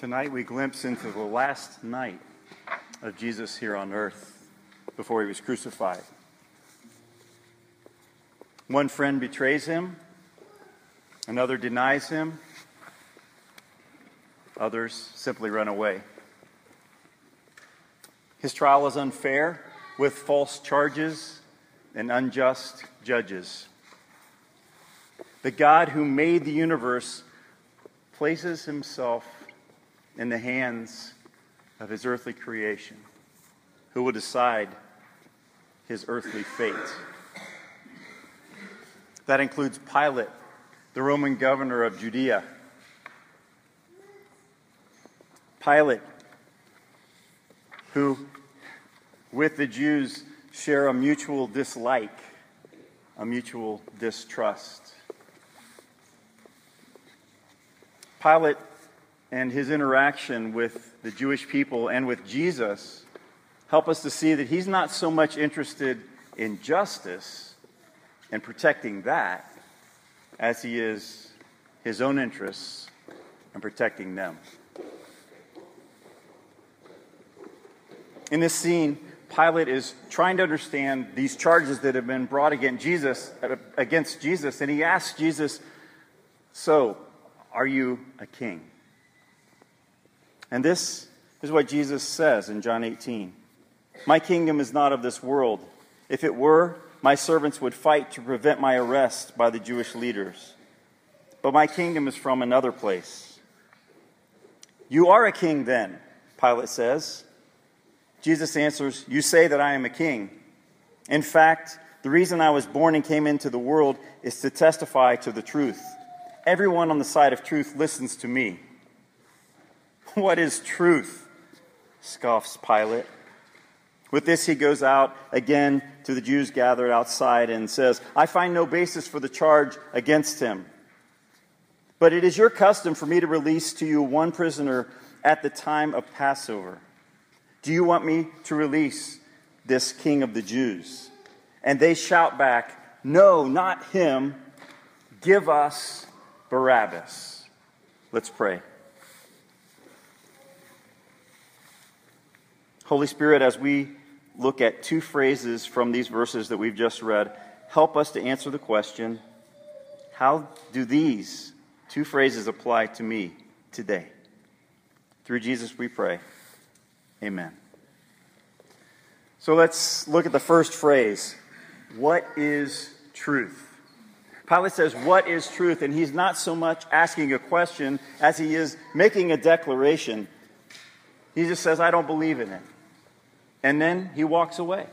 Tonight we glimpse into the last night of Jesus here on earth before he was crucified. One friend betrays him, another denies him, others simply run away. His trial is unfair with false charges and unjust judges. The God who made the universe places himself in the hands of his earthly creation, who will decide his earthly fate. That includes Pilate, the Roman governor of Judea. Pilate, who, with the Jews, share a mutual dislike, a mutual distrust. Pilate and his interaction with the Jewish people and with Jesus help us to see that he's not so much interested in justice and protecting that as he is his own interests and protecting them. In this scene, Pilate is trying to understand these charges that have been brought against Jesus, against Jesus, and he asks Jesus, "So, are you a king?" And this is what Jesus says in John 18 My kingdom is not of this world. If it were, my servants would fight to prevent my arrest by the Jewish leaders. But my kingdom is from another place. You are a king then, Pilate says. Jesus answers, You say that I am a king. In fact, the reason I was born and came into the world is to testify to the truth. Everyone on the side of truth listens to me. What is truth? scoffs Pilate. With this, he goes out again to the Jews gathered outside and says, I find no basis for the charge against him. But it is your custom for me to release to you one prisoner at the time of Passover. Do you want me to release this king of the Jews? And they shout back, No, not him. Give us Barabbas. Let's pray. Holy Spirit, as we look at two phrases from these verses that we've just read, help us to answer the question how do these two phrases apply to me today? Through Jesus we pray. Amen. So let's look at the first phrase What is truth? Pilate says, What is truth? And he's not so much asking a question as he is making a declaration. He just says, I don't believe in it. And then he walks away.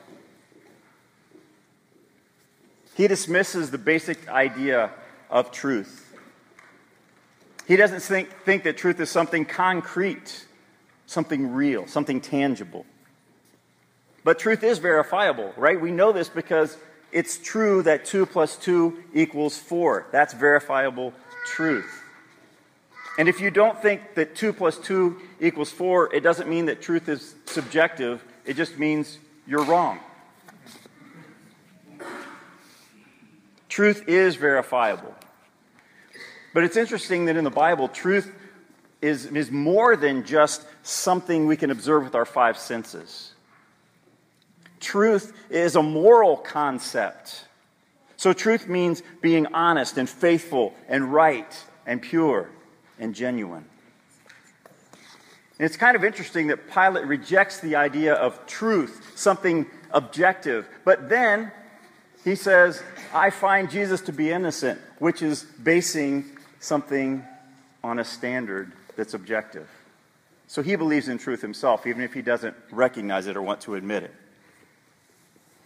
He dismisses the basic idea of truth. He doesn't think, think that truth is something concrete, something real, something tangible. But truth is verifiable, right? We know this because it's true that 2 plus 2 equals 4. That's verifiable truth. And if you don't think that 2 plus 2 equals 4, it doesn't mean that truth is subjective. It just means you're wrong. Truth is verifiable. But it's interesting that in the Bible, truth is, is more than just something we can observe with our five senses. Truth is a moral concept. So, truth means being honest and faithful and right and pure and genuine. And it's kind of interesting that Pilate rejects the idea of truth, something objective. But then he says, I find Jesus to be innocent, which is basing something on a standard that's objective. So he believes in truth himself, even if he doesn't recognize it or want to admit it.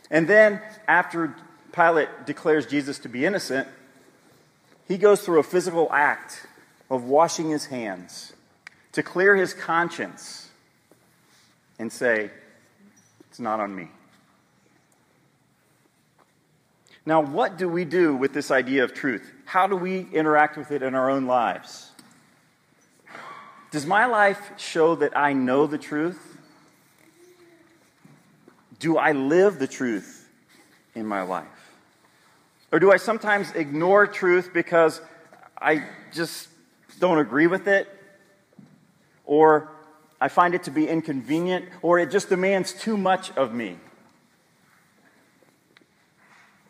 And then, after Pilate declares Jesus to be innocent, he goes through a physical act of washing his hands to clear his conscience and say, It's not on me. Now, what do we do with this idea of truth? How do we interact with it in our own lives? Does my life show that I know the truth? Do I live the truth in my life? Or do I sometimes ignore truth because I just don't agree with it or I find it to be inconvenient, or it just demands too much of me.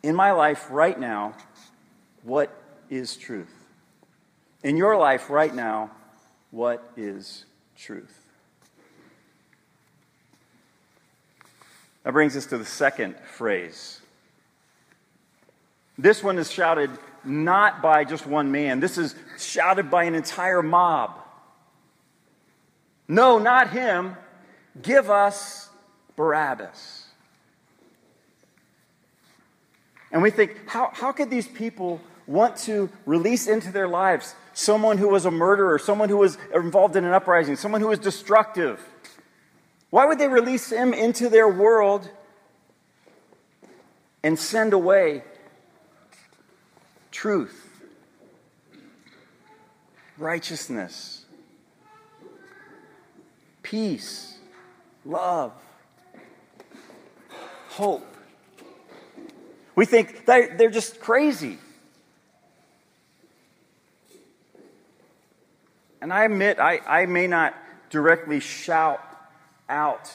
In my life right now, what is truth? In your life right now, what is truth? That brings us to the second phrase. This one is shouted not by just one man, this is shouted by an entire mob. No, not him. Give us Barabbas. And we think, how, how could these people want to release into their lives someone who was a murderer, someone who was involved in an uprising, someone who was destructive? Why would they release him into their world and send away truth, righteousness, peace, love, hope? We think they're just crazy. And I admit, I, I may not directly shout out,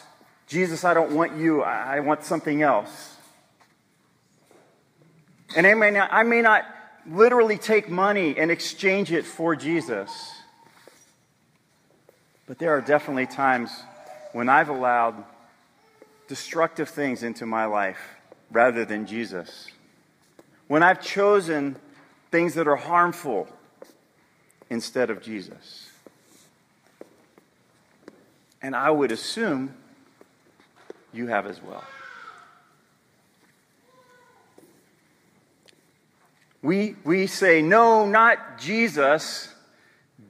Jesus, I don't want you, I, I want something else. And I may, not, I may not literally take money and exchange it for Jesus. But there are definitely times when I've allowed destructive things into my life rather than Jesus. When I've chosen things that are harmful instead of Jesus. And I would assume you have as well. We, we say, no, not Jesus.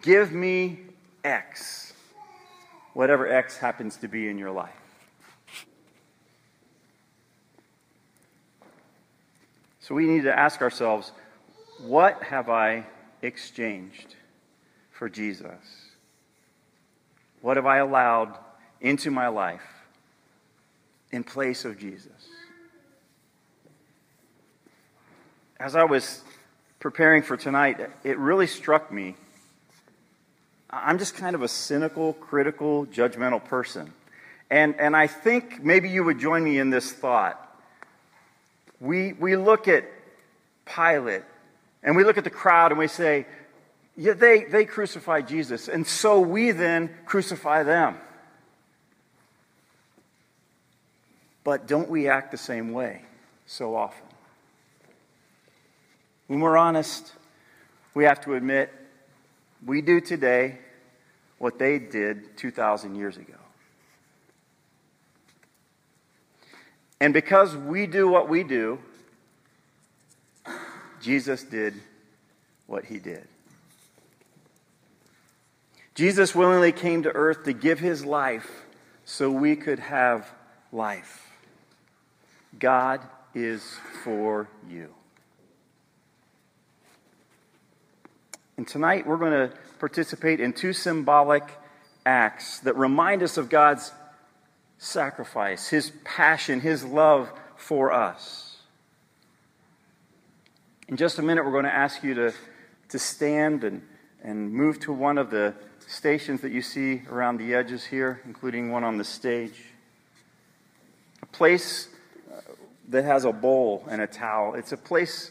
Give me X. Whatever X happens to be in your life. So we need to ask ourselves what have I exchanged for Jesus? What have I allowed into my life in place of Jesus? As I was preparing for tonight, it really struck me. I'm just kind of a cynical, critical, judgmental person. And, and I think maybe you would join me in this thought. We, we look at Pilate and we look at the crowd and we say, yeah, they, they crucified Jesus, and so we then crucify them. But don't we act the same way so often? When we're honest, we have to admit we do today what they did 2,000 years ago. And because we do what we do, Jesus did what he did. Jesus willingly came to earth to give his life so we could have life. God is for you. And tonight we're going to participate in two symbolic acts that remind us of God's sacrifice, his passion, his love for us. In just a minute, we're going to ask you to, to stand and, and move to one of the stations that you see around the edges here, including one on the stage. A place uh, that has a bowl and a towel. It's a place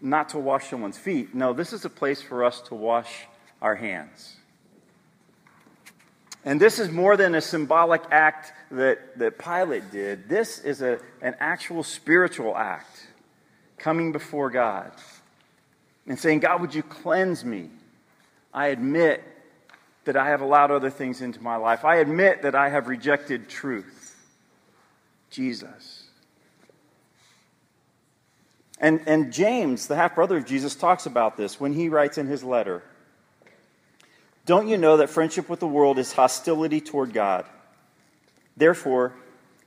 not to wash someone's feet. No, this is a place for us to wash our hands. And this is more than a symbolic act that, that Pilate did. This is a, an actual spiritual act coming before God and saying, God, would you cleanse me? I admit that I have allowed other things into my life. I admit that I have rejected truth. Jesus. And, and James, the half brother of Jesus, talks about this when he writes in his letter Don't you know that friendship with the world is hostility toward God? Therefore,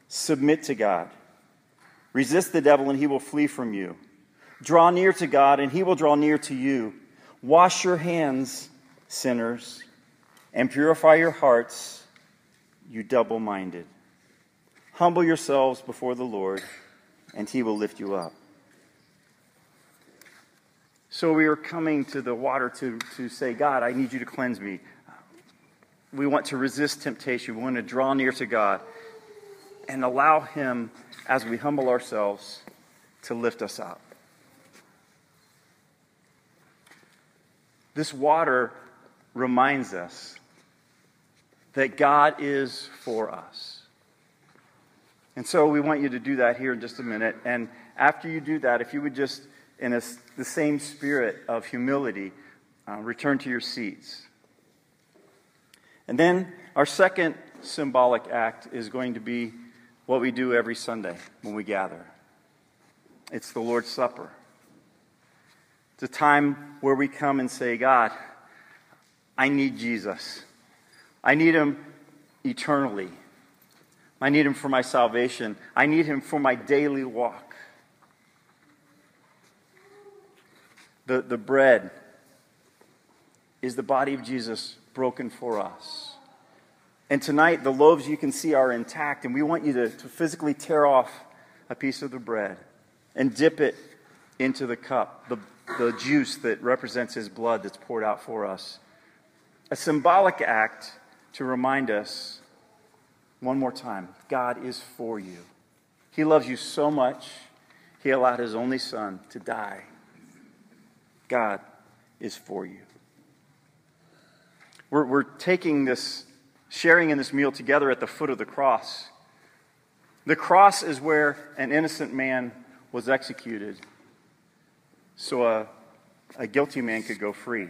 submit to God. Resist the devil, and he will flee from you. Draw near to God, and he will draw near to you. Wash your hands, sinners and purify your hearts, you double minded. Humble yourselves before the Lord, and he will lift you up. So we are coming to the water to, to say, God, I need you to cleanse me. we want to resist temptation. We want to draw near to God and allow Him, as we humble ourselves, to lift us up. This water reminds us that God is for us. And so we want you to do that here in just a minute. And after you do that, if you would just, in a, the same spirit of humility, uh, return to your seats. And then our second symbolic act is going to be what we do every Sunday when we gather it's the Lord's Supper. It's a time where we come and say, God, I need Jesus. I need him eternally. I need him for my salvation. I need him for my daily walk. The, the bread is the body of Jesus broken for us. And tonight, the loaves you can see are intact, and we want you to, to physically tear off a piece of the bread and dip it into the cup, the, the juice that represents his blood that's poured out for us. A symbolic act to remind us one more time God is for you. He loves you so much, he allowed his only son to die. God is for you. We're, we're taking this, sharing in this meal together at the foot of the cross. The cross is where an innocent man was executed so a, a guilty man could go free.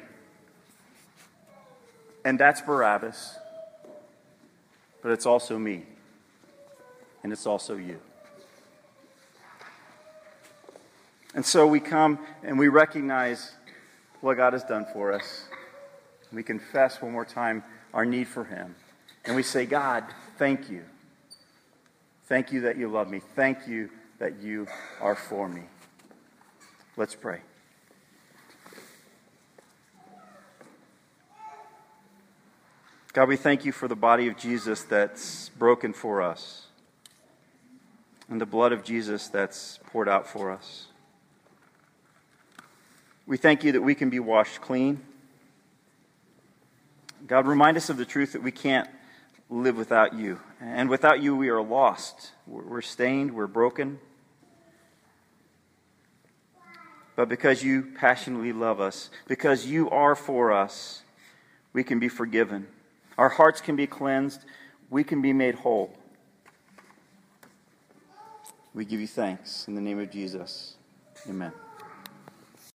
And that's Barabbas, but it's also me, and it's also you. And so we come and we recognize what God has done for us. We confess one more time our need for Him. And we say, God, thank you. Thank you that you love me. Thank you that you are for me. Let's pray. God, we thank you for the body of Jesus that's broken for us and the blood of Jesus that's poured out for us. We thank you that we can be washed clean God, remind us of the truth that we can't live without you. And without you, we are lost. We're stained, we're broken. But because you passionately love us, because you are for us, we can be forgiven. Our hearts can be cleansed. We can be made whole. We give you thanks in the name of Jesus. Amen.